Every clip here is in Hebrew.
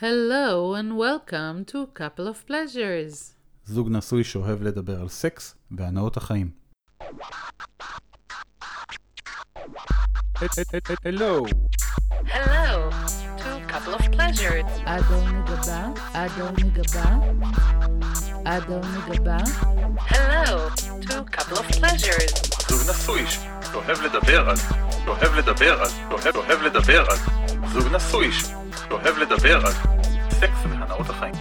Hello and welcome to a couple of pleasures. זוג נשוי שאוהב לדבר על סקס והנאות החיים. Hello. Hello to a couple of pleasures. אדון מגבה, אדון מגבה, אדון מגבה, Hello to a couple of pleasures. זוג נשוי שאוהב לדבר על, שאוהב לדבר על, שאוהב אוהב לדבר על. זוג נשוי שאוהב לדבר על סקס והנאות החיים.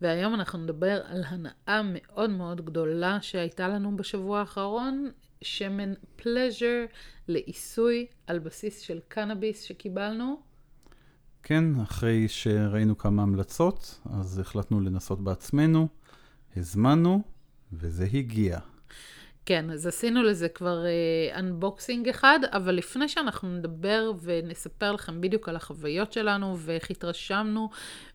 והיום אנחנו נדבר על הנאה מאוד מאוד גדולה שהייתה לנו בשבוע האחרון, שמן פלז'ר לעיסוי על בסיס של קנאביס שקיבלנו. כן, אחרי שראינו כמה המלצות, אז החלטנו לנסות בעצמנו, הזמנו, וזה הגיע. כן, אז עשינו לזה כבר אנבוקסינג uh, אחד, אבל לפני שאנחנו נדבר ונספר לכם בדיוק על החוויות שלנו ואיך התרשמנו,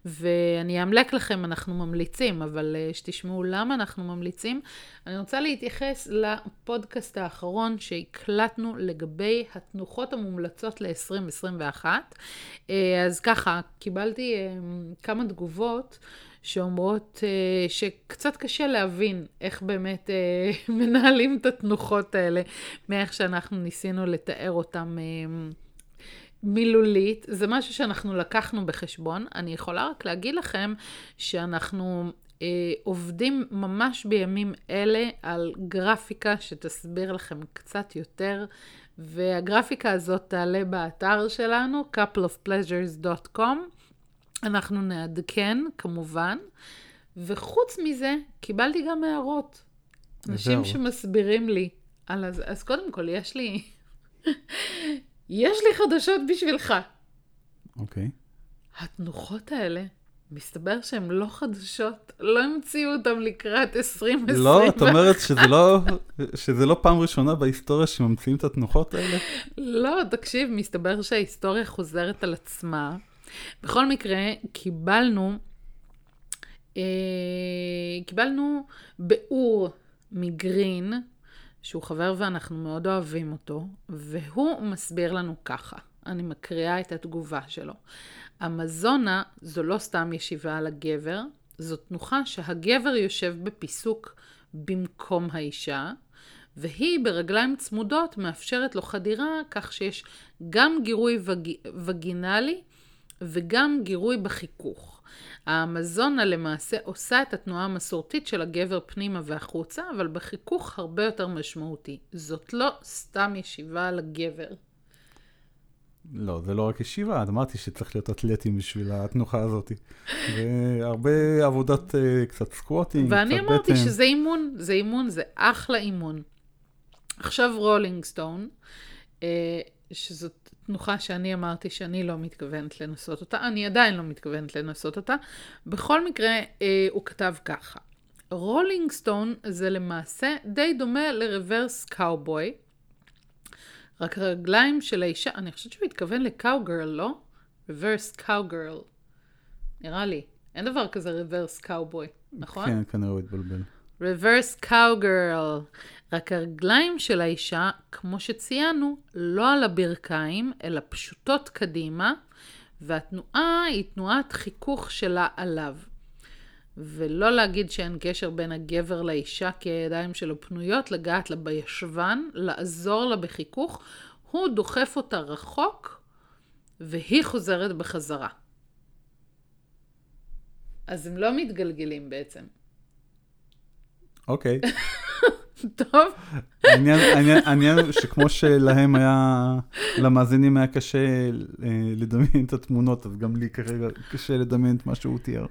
ואני אמלק לכם, אנחנו ממליצים, אבל uh, שתשמעו למה אנחנו ממליצים, אני רוצה להתייחס לפודקאסט האחרון שהקלטנו לגבי התנוחות המומלצות ל-2021. Uh, אז ככה, קיבלתי uh, כמה תגובות. שאומרות uh, שקצת קשה להבין איך באמת uh, מנהלים את התנוחות האלה, מאיך שאנחנו ניסינו לתאר אותם uh, מילולית. זה משהו שאנחנו לקחנו בחשבון. אני יכולה רק להגיד לכם שאנחנו uh, עובדים ממש בימים אלה על גרפיקה שתסביר לכם קצת יותר. והגרפיקה הזאת תעלה באתר שלנו, coupleofpleasures.com. אנחנו נעדכן, כמובן. וחוץ מזה, קיבלתי גם הערות. אנשים? שמסבירים לי. על אז, אז קודם כל, יש לי... יש לי חדשות בשבילך. אוקיי. התנוחות האלה, מסתבר שהן לא חדשות, לא המציאו אותן לקראת 2020. לא, את אומרת שזה לא, שזה לא פעם ראשונה בהיסטוריה שממציאים את התנוחות האלה? לא, תקשיב, מסתבר שההיסטוריה חוזרת על עצמה. בכל מקרה, קיבלנו, אה, קיבלנו באור מגרין, שהוא חבר ואנחנו מאוד אוהבים אותו, והוא מסביר לנו ככה, אני מקריאה את התגובה שלו. המזונה זו לא סתם ישיבה על הגבר, זו תנוחה שהגבר יושב בפיסוק במקום האישה, והיא ברגליים צמודות מאפשרת לו חדירה כך שיש גם גירוי וג... וגינלי וגם גירוי בחיכוך. האמזונה למעשה עושה את התנועה המסורתית של הגבר פנימה והחוצה, אבל בחיכוך הרבה יותר משמעותי. זאת לא סתם ישיבה על הגבר. לא, זה לא רק ישיבה, אמרתי שצריך להיות אתלטים בשביל התנוחה הזאת. והרבה עבודת uh, קצת squatting, קצת בטן. ואני אמרתי שזה אימון, זה אימון, זה אחלה אימון. עכשיו rolling stone, אה, שזאת תנוחה שאני אמרתי שאני לא מתכוונת לנסות אותה, אני עדיין לא מתכוונת לנסות אותה. בכל מקרה, אה, הוא כתב ככה: rolling stone זה למעשה די דומה ל reverse cowboy, רק הרגליים של האישה, אני חושבת שהוא התכוון ל cowgirl, לא? רוורס קאוגרל. נראה לי. אין דבר כזה רוורס קאובוי, נכון? כן, כנראה הוא התבלבל. reverse cowgirl. רק הרגליים של האישה, כמו שציינו, לא על הברכיים, אלא פשוטות קדימה, והתנועה היא תנועת חיכוך שלה עליו. ולא להגיד שאין קשר בין הגבר לאישה כי הידיים שלו פנויות, לגעת לה בישבן, לעזור לה בחיכוך, הוא דוחף אותה רחוק, והיא חוזרת בחזרה. אז הם לא מתגלגלים בעצם. אוקיי. טוב, העניין, הוא שכמו שלהם היה, למאזינים היה קשה אה, לדמיין את התמונות, אז גם לי כרגע קשה לדמיין את מה שהוא תיאר.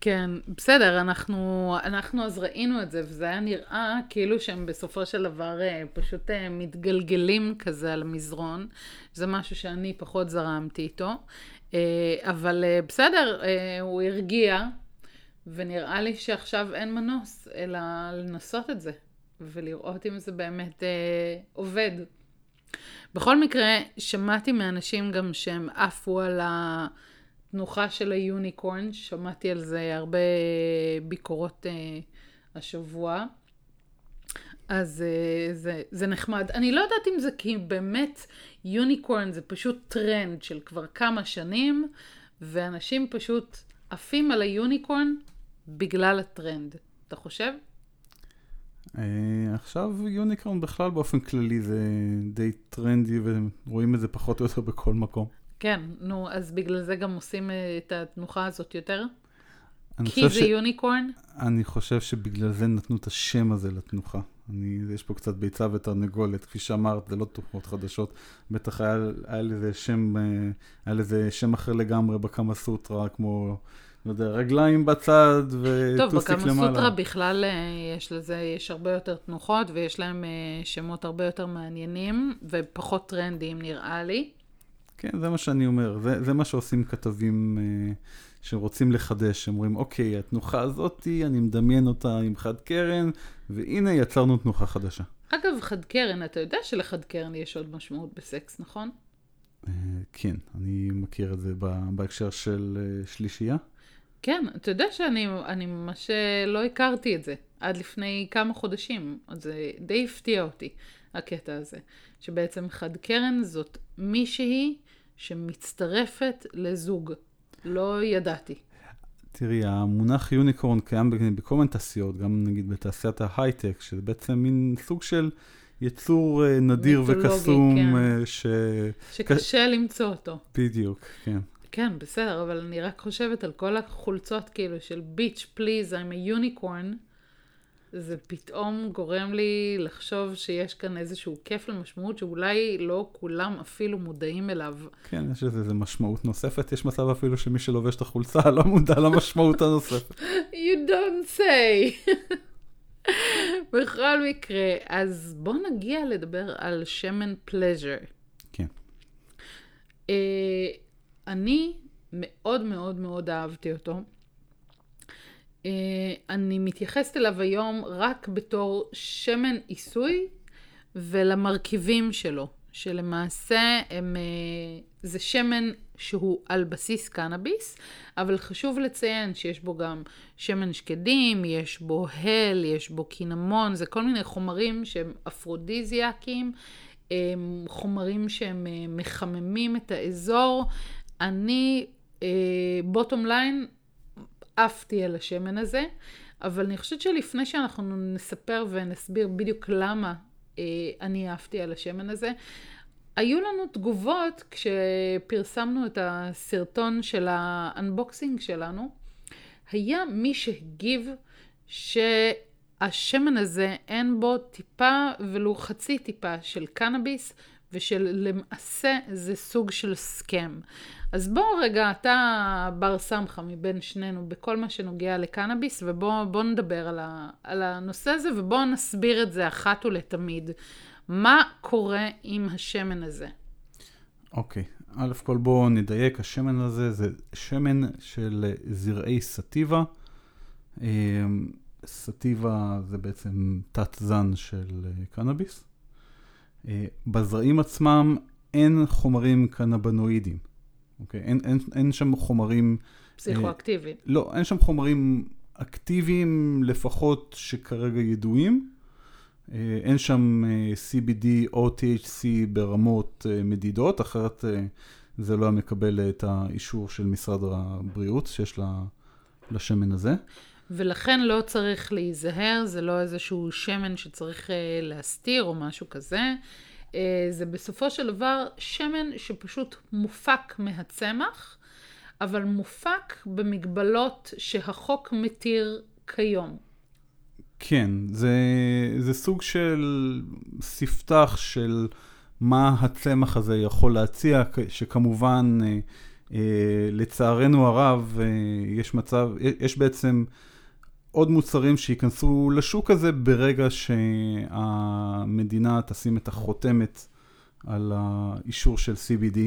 כן, בסדר, אנחנו, אנחנו אז ראינו את זה, וזה היה נראה כאילו שהם בסופו של דבר אה, פשוט אה, מתגלגלים כזה על המזרון. זה משהו שאני פחות זרמתי איתו. אבל בסדר, הוא הרגיע, ונראה לי שעכשיו אין מנוס, אלא לנסות את זה, ולראות אם זה באמת אה, עובד. בכל מקרה, שמעתי מאנשים גם שהם עפו על התנוחה של היוניקורן, שמעתי על זה הרבה ביקורות אה, השבוע. אז אה, זה, זה נחמד. אני לא יודעת אם זה כי באמת unicorn זה פשוט טרנד של כבר כמה שנים, ואנשים פשוט עפים על ה unicorn בגלל הטרנד. אתה חושב? אה, עכשיו unicorn בכלל באופן כללי זה די טרנדי ורואים את זה פחות או יותר בכל מקום. כן, נו, אז בגלל זה גם עושים אה, את התנוחה הזאת יותר? כי זה ש- יוניקורן? אני חושב שבגלל זה נתנו את השם הזה לתנוחה. אני, יש פה קצת ביצה ותרנגולת, כפי שאמרת, זה לא תנוחות חדשות. בטח היה, היה לזה שם, אה, היה לזה שם אחר לגמרי בקמה סוטרה, כמו, לא יודע, רגליים בצד טוב, וטוסיק למעלה. סוטרה בכלל אה, יש לזה, יש הרבה יותר תנוחות ויש להם אה, שמות הרבה יותר מעניינים ופחות טרנדיים נראה לי. כן, זה מה שאני אומר. זה, זה מה שעושים כתבים אה, שרוצים לחדש. אומרים, אוקיי, התנוחה הזאתי, אני מדמיין אותה עם חד קרן, והנה יצרנו תנוחה חדשה. אגב, חד קרן, אתה יודע שלחד קרן יש עוד משמעות בסקס, נכון? אה, כן, אני מכיר את זה בהקשר של אה, שלישייה. כן, אתה יודע שאני אני ממש אה, לא הכרתי את זה עד לפני כמה חודשים, אז זה די הפתיע אותי, הקטע הזה. שבעצם חד קרן זאת מישהי שמצטרפת לזוג. לא ידעתי. תראי, המונח יוניקורן קיים בכל מיני תעשיות, גם נגיד בתעשיית ההייטק, שזה בעצם מין סוג של יצור אה, נדיר וקסום, כן. אה, ש... שקשה למצוא אותו. בדיוק, כן. כן, בסדר, אבל אני רק חושבת על כל החולצות כאילו של ביץ' פליז, I'm a unicorn. זה פתאום גורם לי לחשוב שיש כאן איזשהו כיף למשמעות שאולי לא כולם אפילו מודעים אליו. כן, יש איזה משמעות נוספת. יש מצב אפילו שמי שלובש את החולצה לא מודע למשמעות הנוספת. You don't say. בכל מקרה, אז בואו נגיע לדבר על שמן פלז'ר. כן. Uh, אני מאוד מאוד מאוד אהבתי אותו. Uh, אני מתייחסת אליו היום רק בתור שמן עיסוי ולמרכיבים שלו, שלמעשה הם, אה, זה שמן שהוא על בסיס קנאביס, אבל חשוב לציין שיש בו גם שמן שקדים, יש בו הל, יש בו קינמון, זה כל מיני חומרים שהם אפרודיזיאקים, הם חומרים שהם אה, מחממים את האזור. אני, bottom line, עפתי על השמן הזה, אבל אני חושבת שלפני שאנחנו נספר ונסביר בדיוק למה אה, אני עפתי על השמן הזה, היו לנו תגובות כשפרסמנו את הסרטון של האנבוקסינג שלנו. היה מי שהגיב שהשמן הזה אין בו טיפה ולו חצי טיפה של קנאביס ושלמעשה זה סוג של סכם. אז בוא רגע, אתה בר סמכה מבין שנינו בכל מה שנוגע לקנאביס ובוא בוא נדבר על, ה, על הנושא הזה ובוא נסביר את זה אחת ולתמיד. מה קורה עם השמן הזה? אוקיי, א' כל בואו נדייק, השמן הזה זה שמן של זרעי סטיבה. אה, סטיבה זה בעצם תת-זן של אה, קנאביס. אה, בזרעים עצמם אין חומרים קנבנואידים. אוקיי? אין, אין, אין שם חומרים, פסיכואקטיבי. לא, אין שם חומרים אקטיביים לפחות שכרגע ידועים. אה, אין שם אה, CBD או THC ברמות אה, מדידות, אחרת אה, זה לא היה מקבל את האישור של משרד הבריאות שיש לה- לשמן הזה. ולכן לא צריך להיזהר, זה לא איזשהו שמן שצריך אה, להסתיר או משהו כזה. אה, זה בסופו של דבר שמן שפשוט מופק מהצמח, אבל מופק במגבלות שהחוק מתיר כיום. כן, זה, זה סוג של ספתח של מה הצמח הזה יכול להציע, שכמובן, אה, לצערנו הרב, יש מצב, יש בעצם עוד מוצרים שייכנסו לשוק הזה ברגע שהמדינה תשים את החותמת על האישור של CBD,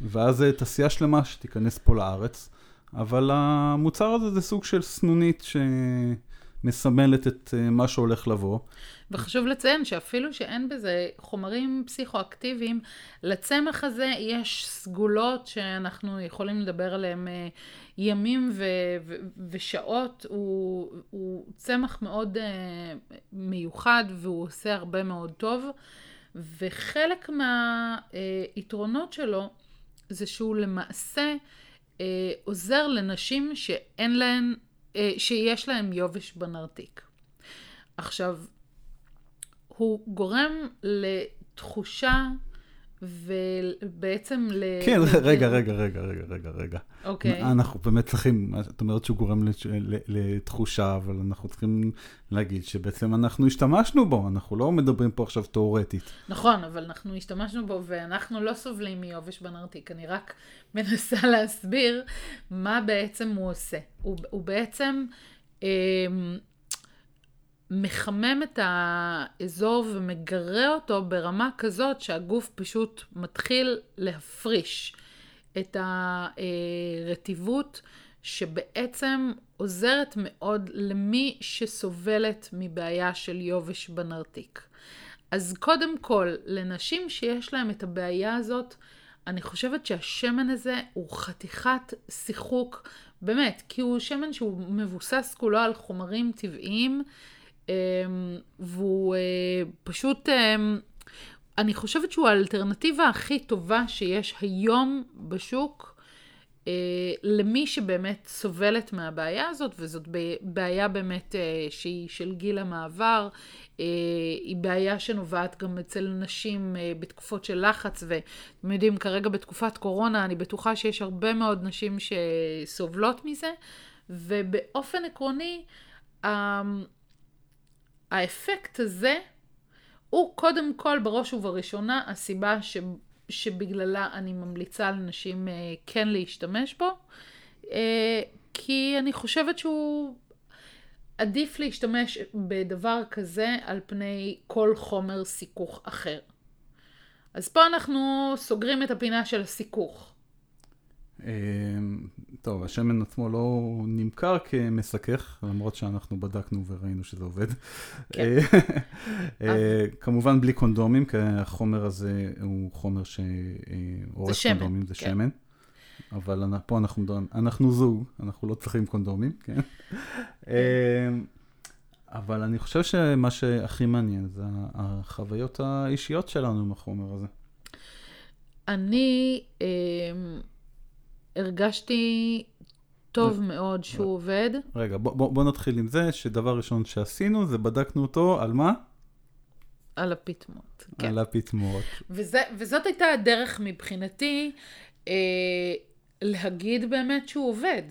ואז אה, תעשייה שלמה שתיכנס פה לארץ, אבל המוצר הזה זה סוג של סנונית ש... מסמלת את אה, מה שהולך לבוא. וחשוב לציין שאפילו שאין בזה חומרים פסיכואקטיביים, לצמח הזה יש סגולות שאנחנו יכולים לדבר עליהן אה, ימים ו- ו- ושעות. הוא, הוא צמח מאוד אה, מיוחד והוא עושה הרבה מאוד טוב. וחלק מהיתרונות שלו זה שהוא למעשה אה, עוזר לנשים שאין להן, אה, שיש להן יובש בנרתיק. עכשיו, הוא גורם לתחושה ובעצם ל... כן, רגע, רגע, רגע, רגע, רגע, רגע. אוקיי. אנחנו באמת צריכים, את אומרת שהוא גורם לתחושה, אבל אנחנו צריכים להגיד שבעצם אנחנו השתמשנו בו, אנחנו לא מדברים פה עכשיו תיאורטית. נכון, אבל אנחנו השתמשנו בו ואנחנו לא סובלים מיובש בנרתיק. אני רק מנסה להסביר מה בעצם הוא עושה. הוא, הוא בעצם אה, מחמם את האזור ומגרה אותו ברמה כזאת שהגוף פשוט מתחיל להפריש את הרטיבות שבעצם עוזרת מאוד למי שסובלת מבעיה של יובש בנרתיק. אז קודם כל, לנשים שיש להן את הבעיה הזאת, אני חושבת שהשמן הזה הוא חתיכת שיחוק, באמת, כי הוא שמן שהוא מבוסס כולו על חומרים טבעיים, והוא אה, פשוט, אמ, אני חושבת שהוא האלטרנטיבה הכי טובה שיש היום בשוק. אה, למי שבאמת סובלת מהבעיה הזאת, וזאת בעיה באמת אה, שהיא של גיל המעבר, היא בעיה שנובעת גם אצל נשים בתקופות של לחץ, ואתם יודעים, כרגע בתקופת קורונה, אני בטוחה שיש הרבה מאוד נשים שסובלות מזה, ובאופן עקרוני, ה- האפקט הזה הוא קודם כל, בראש ובראשונה, הסיבה ש... שבגללה אני ממליצה לנשים אה, כן להשתמש בו, אה, כי אני חושבת שהוא עדיף להשתמש בדבר כזה על פני כל חומר סיכוך אחר. אז פה אנחנו סוגרים את הפינה של הסיכוך. אה, טוב, השמן עצמו לא נמכר כמסכך, למרות שאנחנו בדקנו וראינו שזה עובד. כן. אה, כמובן בלי קונדומים, כי החומר הזה הוא חומר שמן, קונדומים, זה כן. שמן. אבל פה אנחנו, אנחנו זוג, אנחנו לא צריכים קונדומים, כן? אה, אבל אני חושב שמה שהכי מעניין זה החוויות האישיות שלנו עם החומר הזה. אני אה, הרגשתי טוב מאוד שהוא עובד. רגע, בוא, בוא, בוא נתחיל עם זה, שדבר ראשון שעשינו זה בדקנו אותו על מה? על הפטמות. כן. על הפטמות. וזה, וזאת הייתה הדרך מבחינתי אה, להגיד באמת שהוא עובד.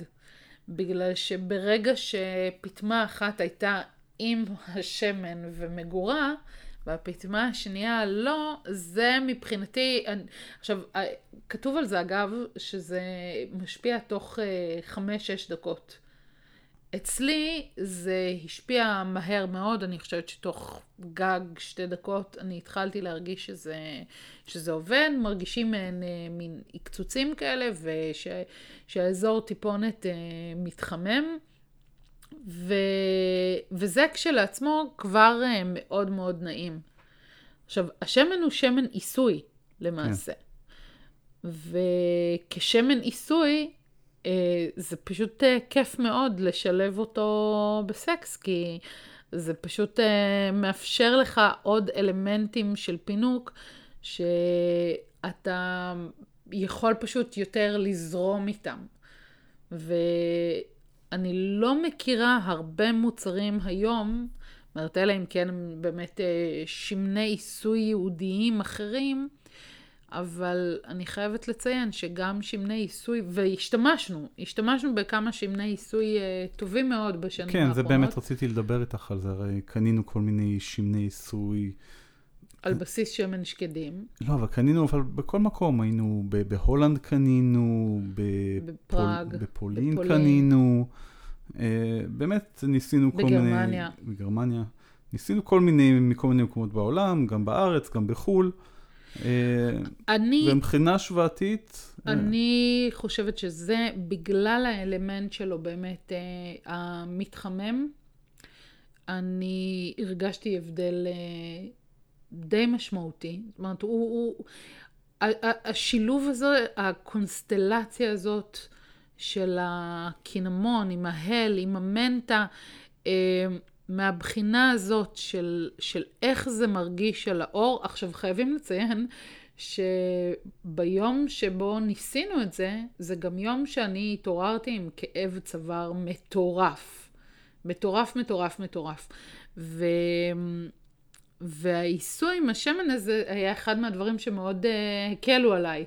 בגלל שברגע שפטמה אחת הייתה עם השמן ומגורה, והפטמה השנייה לא, זה מבחינתי, אני, עכשיו, אה, כתוב על זה אגב, שזה משפיע תוך אה, חמש-שש דקות. אצלי זה השפיע מהר מאוד, אני חושבת שתוך גג שתי דקות אני התחלתי להרגיש שזה, שזה עובד, מרגישים מעין אה, מין עקצוצים כאלה ושהאזור טיפונת מתחמם. ו... וזה כשלעצמו כבר אה, מאוד מאוד נעים. עכשיו, השמן הוא שמן עיסוי למעשה. וכשמן עיסוי, אה, זה פשוט אה, כיף מאוד לשלב אותו בסקס, כי זה פשוט מאפשר לך עוד אלמנטים של פינוק, שאתה יכול פשוט יותר לזרום איתם. ואני לא מכירה הרבה מוצרים היום, זאת אומרת, אלא אם כן הם באמת אה, שמני עיסוי ייעודיים אחרים, אבל אני חייבת לציין שגם שמני עיסוי, והשתמשנו, השתמשנו בכמה שמני עיסוי אה, טובים מאוד בשנים כן, האחרונות. זה באמת רציתי לדבר איתך על זה, הרי קנינו כל מיני שמני עיסוי. על בסיס שמן שקדים. לא, אבל קנינו, אבל בכל מקום, היינו ב- בהולנד קנינו, בפול- בפראג, בפולין בפולין. קנינו, אה, באמת ניסינו כל מיני... בגרמניה. בגרמניה. ניסינו כל מיני, מכל מיני מקומות בעולם, גם בארץ, גם בחו"ל. אה, אני, ומבחינה השוואתית, אה, אני חושבת שזה בגלל האלמנט שלו באמת המתחמם. אני הרגשתי הבדל די משמעותי. זאת אומרת, הוא, הוא, השילוב הזה, הקונסטלציה הזאת של הקינמון עם ההל, עם המנטה, אה, מהבחינה הזאת של, של איך זה מרגיש על האור. עכשיו, חייבים לציין שביום שבו ניסינו את זה, זה גם יום שאני התעוררתי עם כאב צוואר מטורף. מטורף, מטורף, מטורף. ו... והעיסוי עם השמן הזה היה אחד מהדברים שמאוד uh, הקלו עליי.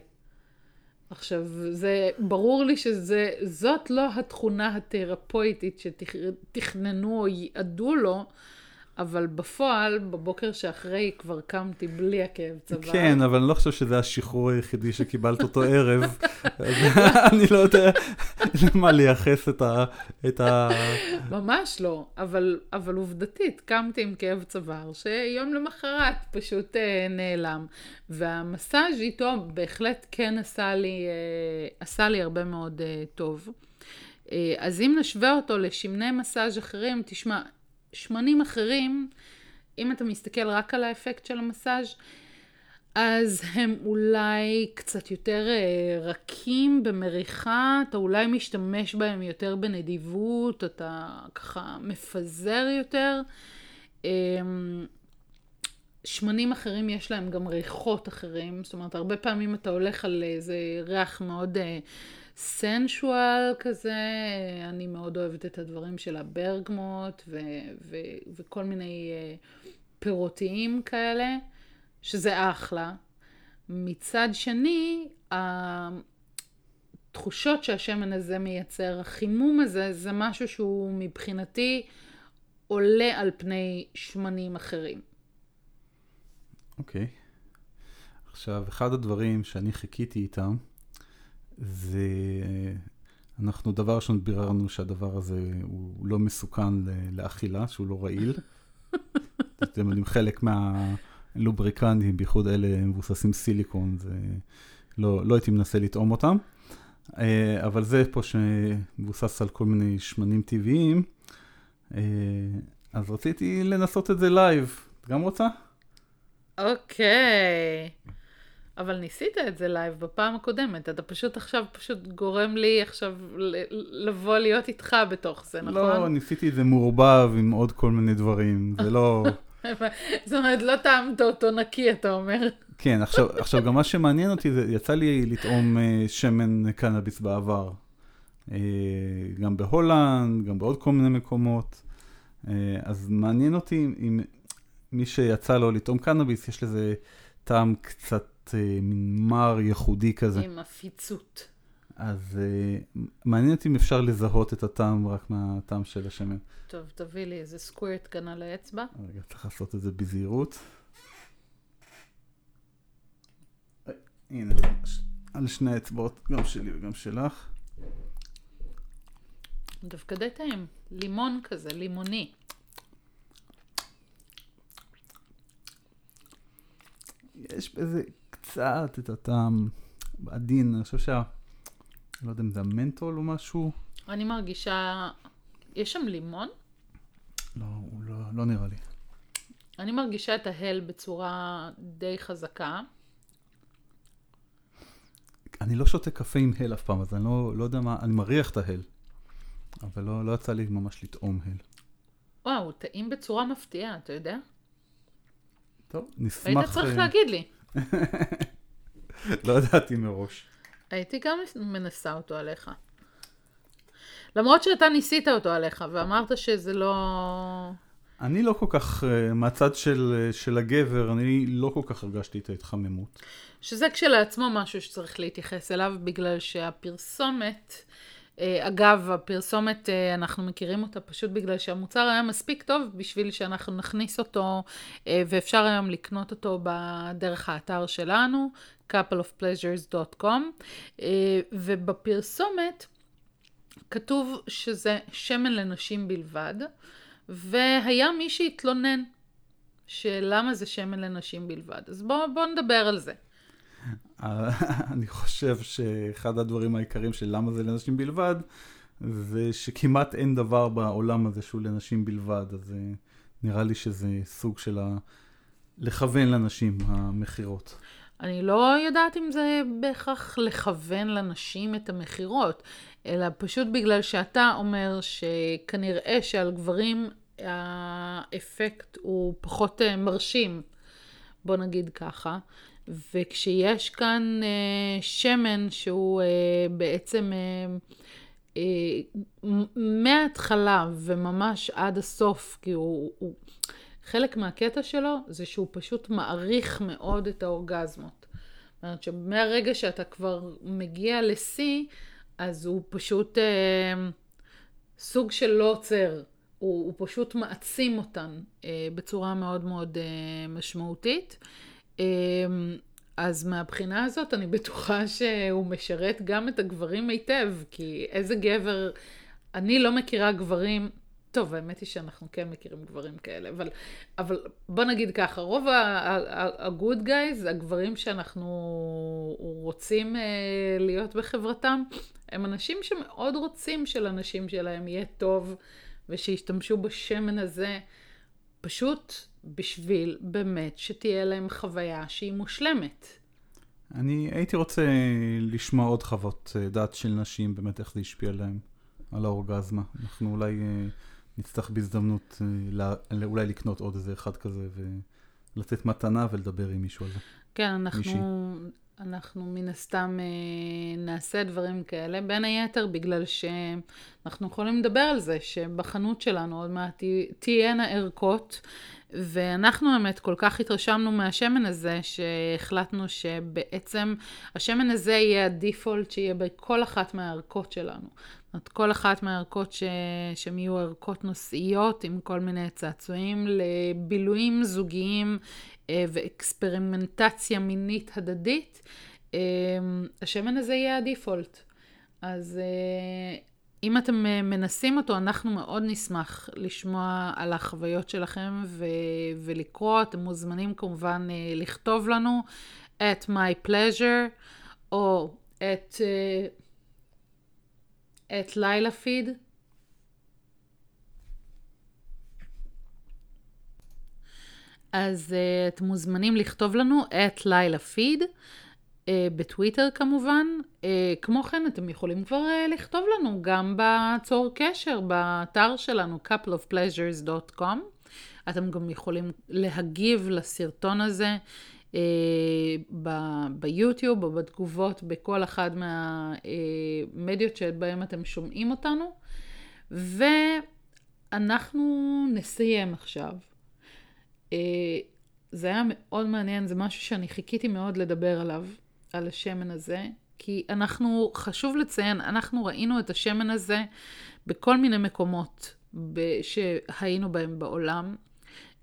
עכשיו, זה ברור לי שזאת לא התכונה התרפויטית שתכננו או ייעדו לו, אבל בפועל, בבוקר שאחרי כבר קמתי בלי הכאב צוואר. כן, אבל אני לא חושב שזה השחרור היחידי שקיבלת אותו ערב. אני לא יודע למה לייחס את ה... את ה... ממש לא, אבל, אבל עובדתית, קמתי עם כאב צוואר, שיום למחרת פשוט אה, נעלם. והמסאז' איתו בהחלט כן עשה לי, אה, עשה לי הרבה מאוד אה, טוב. אה, אז אם נשווה אותו לשמני מסאז' אחרים, תשמע, שמנים אחרים, אם אתה מסתכל רק על האפקט של המסאז', אז הם אולי קצת יותר אה, רכים במריחה, אתה אולי משתמש בהם יותר בנדיבות, אתה ככה מפזר יותר. אה, שמנים אחרים יש להם גם ריחות אחרים, זאת אומרת, הרבה פעמים אתה הולך על איזה ריח מאוד אה, סנשואל כזה, אני מאוד אוהבת את הדברים של הברגמוט ו- ו- וכל מיני אה, פירותיים כאלה, שזה אחלה. מצד שני, התחושות שהשמן הזה מייצר, החימום הזה, זה משהו שהוא מבחינתי עולה על פני שמנים אחרים. אוקיי. Okay. עכשיו, אחד הדברים שאני חיכיתי איתם, זה... אנחנו דבר ראשון ביררנו שהדבר הזה הוא לא מסוכן לאכילה, שהוא לא רעיל. אתם יודעים, חלק מהלובריקנטים, בייחוד אלה מבוססים סיליקון, זה... לא, לא הייתי מנסה לטעום אותם. אה, אבל זה פה שמבוסס על כל מיני שמנים טבעיים. אה, אז רציתי לנסות את זה live. את גם רוצה? אוקיי. אבל ניסית את זה live בפעם הקודמת, אתה פשוט עכשיו פשוט גורם לי עכשיו לבוא להיות איתך בתוך זה, נכון? לא, ניסיתי את זה מעורבב עם עוד כל מיני דברים, זה לא... זאת אומרת, לא טעמת אותו נקי, אתה אומר. כן, עכשיו, עכשיו גם מה שמעניין אותי, זה יצא לי לטעום uh, שמן קנאביס בעבר. Uh, גם בהולנד, גם בעוד כל מיני מקומות. Uh, אז מעניין אותי אם מי שיצא לו לטעום קנאביס, יש לזה טעם קצת אה, מין מר ייחודי כזה. עם עפיצות. אז אה, מעניין אותי אם אפשר לזהות את הטעם רק מהטעם של השמן. טוב, תביא לי איזה סקווירט כאן על האצבע. רגע, צריך לעשות את זה בזהירות. אה, הנה, על שני האצבעות, גם שלי וגם שלך. דווקא די טעים. לימון כזה, לימוני. יש בזה קצת את הטעם עדין, אני חושב שה... לא יודע אם זה המנטול או משהו. אני מרגישה... יש שם לימון? לא, הוא לא, לא נראה לי. אני מרגישה את ההל בצורה די חזקה. אני לא שותה קפה עם הל אף פעם, אז אני לא, לא יודע מה, אני מריח את ההל, אבל לא, לא יצא לי ממש לטעום הל. וואו, טעים בצורה מפתיעה, אתה יודע? טוב, נשמח... היית צריך להגיד לי. לא ידעתי מראש. הייתי גם מנסה אותו עליך. למרות שאתה ניסית אותו עליך ואמרת שזה לא... אני לא כל כך, uh, מהצד של, uh, של הגבר, אני לא כל כך הרגשתי את ההתחממות. שזה כשלעצמו משהו שצריך להתייחס אליו, בגלל שהפרסומת, אגב, הפרסומת, uh, אנחנו מכירים אותה פשוט בגלל שהמוצר היה מספיק טוב בשביל שאנחנו נכניס אותו, uh, ואפשר היום לקנות אותו בדרך האתר שלנו, coupleofpleasures.com, אה, ובפרסומת כתוב שזה שמן לנשים בלבד, והיה מי שהתלונן שלמה זה שמן לנשים בלבד. אז בואו בוא נדבר על זה. אני חושב שאחד הדברים העיקריים של למה זה לנשים בלבד, זה שכמעט אין דבר בעולם הזה שהוא לנשים בלבד, אז נראה לי שזה סוג של ה... לכוון לנשים, המכירות. אני לא יודעת אם זה בהכרח לכוון לנשים את המכירות, אלא פשוט בגלל שאתה אומר שכנראה שעל גברים האפקט הוא פחות אה, מרשים, בוא נגיד ככה. וכשיש כאן אה, שמן שהוא אה, בעצם אה, אה, מההתחלה וממש עד הסוף, כי הוא, הוא... חלק מהקטע שלו זה שהוא פשוט מעריך מאוד את האורגזמות. זאת אומרת שמהרגע שאתה כבר מגיע לשיא, אז הוא פשוט אה, סוג של לא עוצר. הוא, הוא פשוט מעצים אותן אה, בצורה מאוד מאוד אה, משמעותית. אה, אז מהבחינה הזאת אני בטוחה שהוא משרת גם את הגברים היטב, כי איזה גבר, אני לא מכירה גברים, טוב, האמת היא שאנחנו כן מכירים גברים כאלה, אבל, אבל בוא נגיד ככה, רוב ה-good guys, הגברים שאנחנו רוצים uh, להיות בחברתם, הם אנשים שמאוד רוצים שלאנשים שלהם יהיה טוב, ושישתמשו בשמן הזה, פשוט בשביל באמת שתהיה להם חוויה שהיא מושלמת. אני הייתי רוצה לשמוע עוד חוות אה, דעת של נשים, באמת איך זה השפיע עליהם, על האורגזמה. אנחנו אולי אה, נצטרך בהזדמנות לא- אולי לקנות עוד איזה אחד כזה ולתת מתנה ולדבר עם מישהו על זה. כן, מישהי. אנחנו, אנחנו מן הסתם נעשה דברים כאלה, בין היתר בגלל שאנחנו יכולים לדבר על זה שבחנות שלנו עוד מעט תה- תהיינה ערכות, ואנחנו באמת כל כך התרשמנו מהשמן הזה, שהחלטנו שבעצם השמן הזה יהיה הדיפולט שיהיה בכל אחת מהערכות שלנו. זאת אומרת, כל אחת מהערכות ש... שהן יהיו ערכות נושאיות עם כל מיני צעצועים לבילויים זוגיים אה, ואקספרימנטציה מינית הדדית, אה, השמן הזה יהיה הדיפולט. אז אה, אם אתם אה, מנסים אותו, אנחנו מאוד נשמח לשמוע על החוויות שלכם ו- ולקרוא. אתם מוזמנים כמובן אה, לכתוב לנו at my pleasure או את... אה, את לילה פיד. אז uh, אתם מוזמנים לכתוב לנו את לילה פיד, בטוויטר כמובן. Uh, כמו כן, אתם יכולים כבר uh, לכתוב לנו גם בצור קשר, באתר שלנו, coupleofpleasures.com. אתם גם יכולים להגיב לסרטון הזה ב- ביוטיוב או בתגובות בכל אחד מהמדיות שבהם אתם שומעים אותנו. ואנחנו נסיים עכשיו. אה, זה היה מאוד מעניין, זה משהו שאני חיכיתי מאוד לדבר עליו, על השמן הזה, כי אנחנו, חשוב לציין, אנחנו ראינו את השמן הזה בכל מיני מקומות שהיינו בהם בעולם.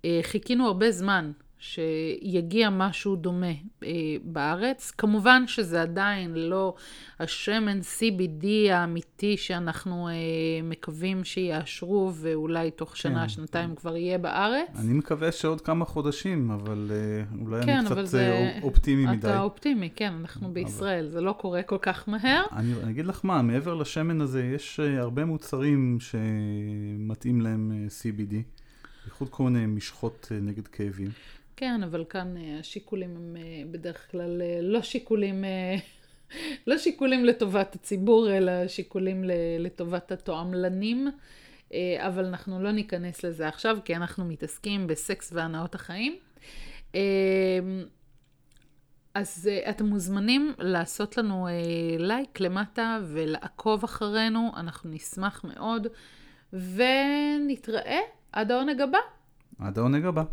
אה, חיכינו הרבה זמן שיגיע משהו דומה אה, בארץ. כמובן שזה עדיין לא השמן CBD האמיתי שאנחנו אה, מקווים שיאשרו ואולי תוך שנה, כן. שנתיים כבר יהיה בארץ. אני מקווה שעוד כמה חודשים, אבל אה, אולי כן, אני אבל קצת זה- אה, אופטימי מדי. אתה אופטימי, כן, אנחנו בישראל, זה לא קורה כל כך מהר. אני, אני אגיד לך מה, מעבר לשמן הזה, יש uh, הרבה מוצרים שמתאים להם uh, CBD, בייחוד כל מיני משחות נגד כאבים. כן, אבל כאן אה, השיקולים הם אה, בדרך כלל אה, לא שיקולים, לא שיקולים לטובת הציבור, אלא שיקולים לטובת התועמלנים. אבל אנחנו לא ניכנס לזה עכשיו, כי אנחנו מתעסקים בסקס והנאות החיים. אז אתם מוזמנים לעשות לנו לייק למטה ולעקוב אחרינו, אנחנו נשמח מאוד, ונתראה עד העונג הבא. עד העונג הבא.